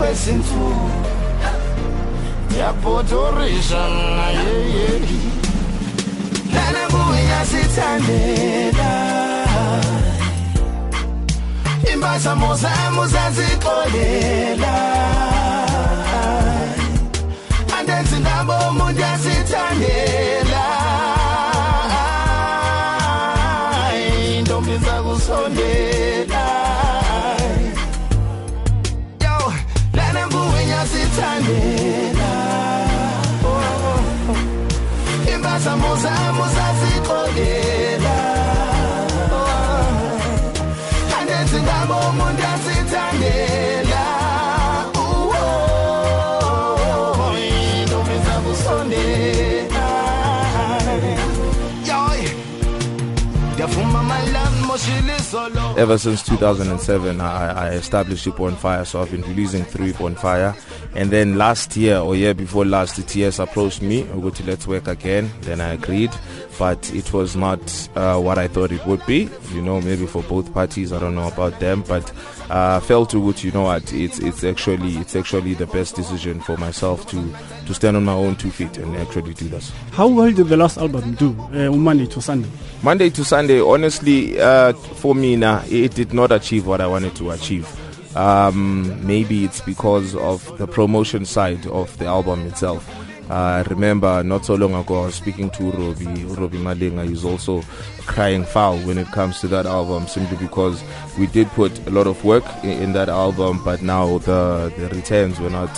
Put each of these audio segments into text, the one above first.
wezinsuku yabothorisha yeye lana kuya sithandela. Impazamo zami uzazixolela andenzi ndabo umuntu yasithandela intombi zakusondela. Moza, moza Ever since 2007, I, I established Super on Fire, so I've been releasing three on Fire. And then last year or year before last, the TS approached me, we go to let's work again. Then I agreed, but it was not uh, what I thought it would be. You know, maybe for both parties, I don't know about them, but uh, felt to what you know what it's it's actually it's actually the best decision for myself to to stand on my own two feet and actually do this. How well did the last album do, uh, Monday to Sunday? Monday to Sunday, honestly, uh, for me now, it did not achieve what I wanted to achieve. Um, maybe it's because of the promotion side of the album itself. Uh, I remember not so long ago I was speaking to Robbie, Robbie Malinga, he's also crying foul when it comes to that album simply because we did put a lot of work in, in that album but now the, the returns were not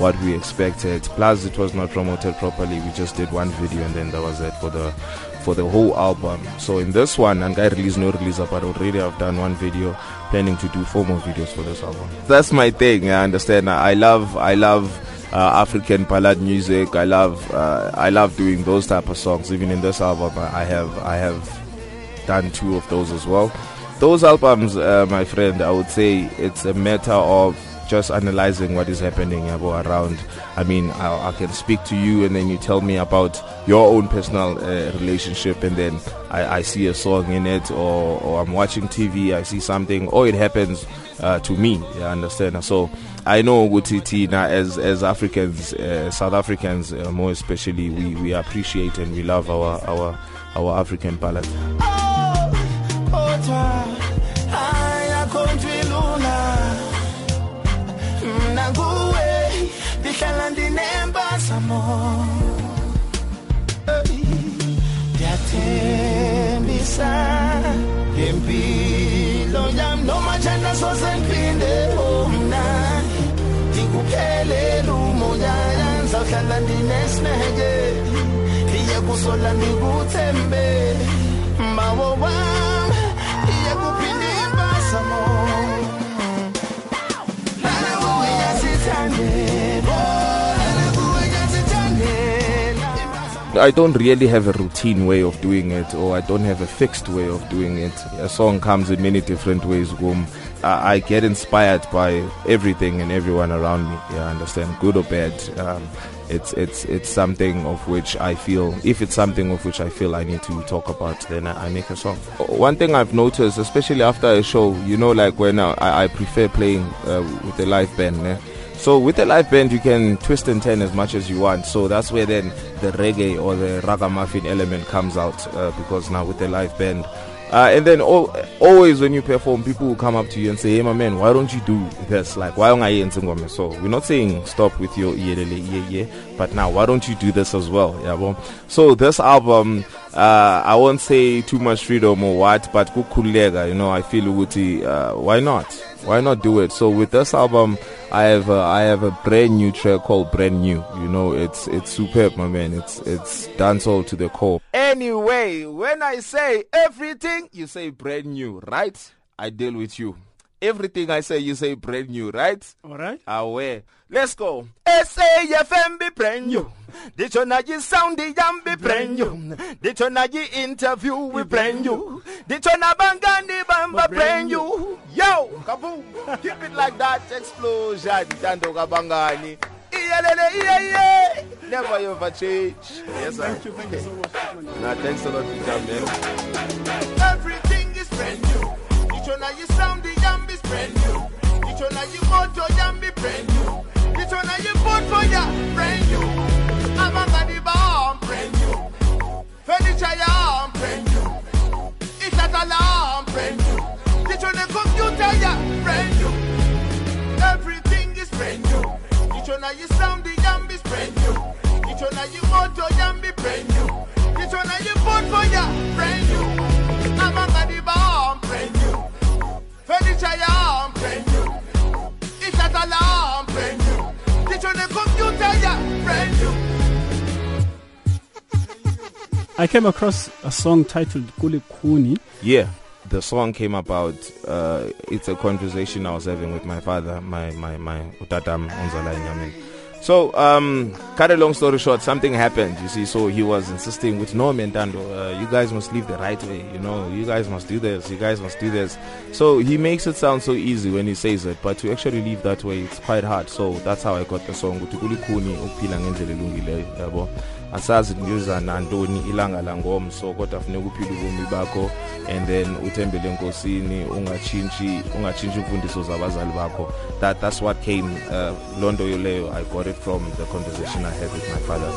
what we expected. Plus it was not promoted properly. We just did one video and then that was it for the for the whole album. So in this one, and I release no release but already I've done one video, planning to do four more videos for this album. That's my thing. I understand. I love I love uh, African ballad music. I love uh, I love doing those type of songs. Even in this album, I have I have done two of those as well. Those albums, uh, my friend, I would say it's a matter of just analyzing what is happening around. I mean, I, I can speak to you and then you tell me about your own personal uh, relationship, and then I, I see a song in it, or, or I'm watching TV, I see something, or it happens uh, to me. You understand? So I know Guti now as as Africans, uh, South Africans uh, more especially, we, we appreciate and we love our our our African ballad. kodwa ayakho ndiyathembisa ngempilo yam noma njani soze ndiphinde mna ndikuphelela umoya yam zawuhlala ndinesineke ndiyakusola ndikuthembe mawo wam I don't really have a routine way of doing it, or I don't have a fixed way of doing it. A song comes in many different ways. Gum. I, I get inspired by everything and everyone around me. Yeah, I understand, good or bad. Um, it's it's it's something of which I feel. If it's something of which I feel I need to talk about, then I, I make a song. One thing I've noticed, especially after a show, you know, like when I, I prefer playing uh, with a live band. Eh? So with a live band, you can twist and turn as much as you want. So that's where then the reggae or the ragamuffin element comes out uh, because now with a live band. Uh, and then al- always when you perform, people will come up to you and say, "Hey, my man, why don't you do this? Like, why don't I ngoma?" So we're not saying stop with your yeah, yeah, yeah, but now why don't you do this as well? Yeah, well, so this album, uh, I won't say too much freedom or what, but kukulega, you know, I feel ukuthi, uh, why not? Why not do it? So with this album, I have a, I have a brand new track called Brand New. You know, it's it's superb, my man. It's it's dancehall to the core. Anyway, when I say everything, you say brand new, right? I deal with you. everything I say, you say brand new, right? All right. Aware. Let's go. SAFM be brand new. Dicho na ji sound yam be brand new. Dicho na ji interview we brand new. Dicho na bangani bamba brand new. Yo, kaboom. Keep it like that. Explosion. Dando kabangani. Iyelele iye iye. Never ever change. Yes, sir. Thank you. Thank you so much. Nah, thanks a lot, Peter, man. Everything is brand new. Each one of you sound the yam is brand new. Each one of you motor yam be brand new. Each one of you boat for ya brand new. I'm a body bomb brand new. Furniture ya I'm brand new. It's not alarm brand new. Each one of computer ya brand new. Everything is brand new. Each one of you sound the yam brand new. Each one of you motor yam brand new. Each one of you boat for ya brand new. I'm a body bomb brand new. Furniture ya I'm brand new. It's not alarm brand new. Each computer ya brand new. I came across a song titled Kule Kuni. Yeah, the song came about. Uh, it's a conversation I was having with my father, my my my utatam Unzala Nyamin. So, um, cut a long story short, something happened. You see, so he was insisting with no mentando. Uh, you guys must live the right way. You know, you guys must do this. You guys must do this. So he makes it sound so easy when he says it, but to actually live that way, it's quite hard. So that's how I got the song. Asazi ngiza nantoni ilanga langomso kodwa funeka uphile ubomi bakho and then uthembele enkosini ungachintshi ungachintshi imfundiso zabazali bakho that that's what came uh, loo nto i got it from the conversation i had with my father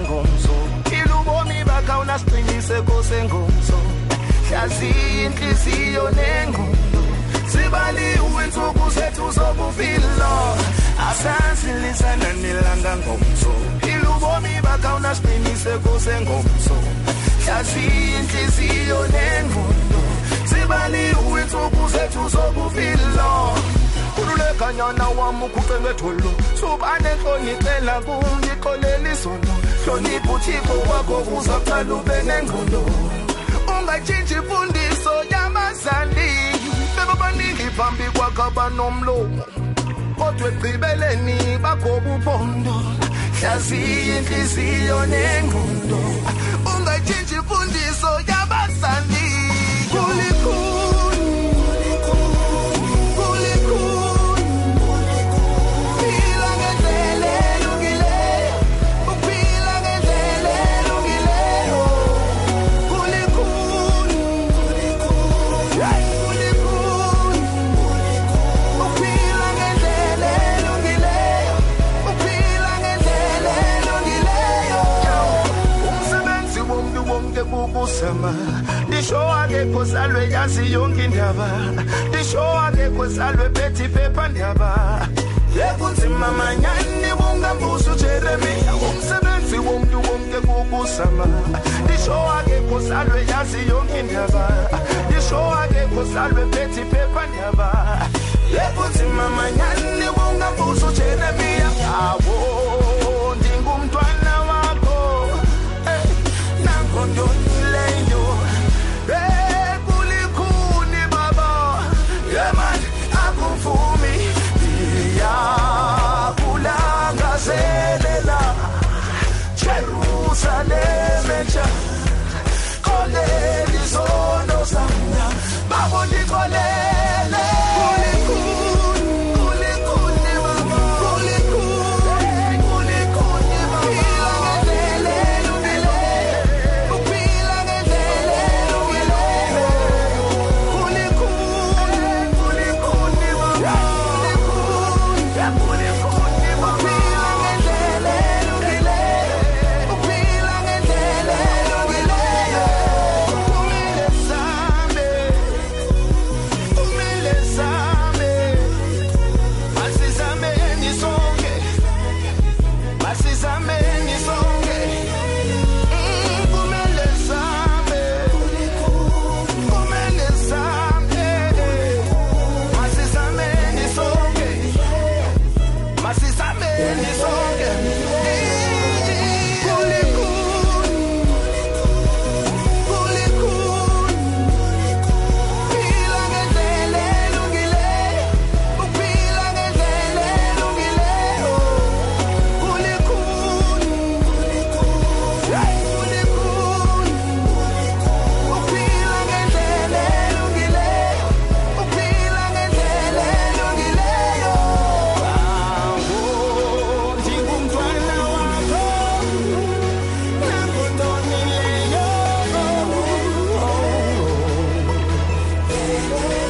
ngomso. Hlaziya inhliziyo nengqondo. Sibaliwe insuku zethu zobufilo. Asazi lisana nilanga ngomso. Phila ubomi bakho unasiqiniseko sengomso. Hlaziya inhliziyo nengqondo. Sibaliwe insuku zethu zobufilo. Kululeka nyana wami ukhuce ngetholo Subane nhlonipela kungixolela isono Hlonipha uthixo wakho kuqala ube nengqondo Ungayitshintshi imfundiso yabazali Bebo baningi phambi kwakho abanomlomo Kodwa ekugqibeleni bakho buphondo Hlaziya inhliziyo nengqondo. Ungayitshintshi imfundiso yabazali kukusama Disho akekho salwe yazi yonke indaba. Disho akekho salwe bethi phepha ndaba. Yekunzima manyani bungambuza uJeremiya Umsebenzi womuntu wonke kukusama Disho akekho salwe yazi yonke indaba. Disho akekho salwe bethi phepha ndaba. Yekunzima manyani bungambuza uJeremiya Awo Oh.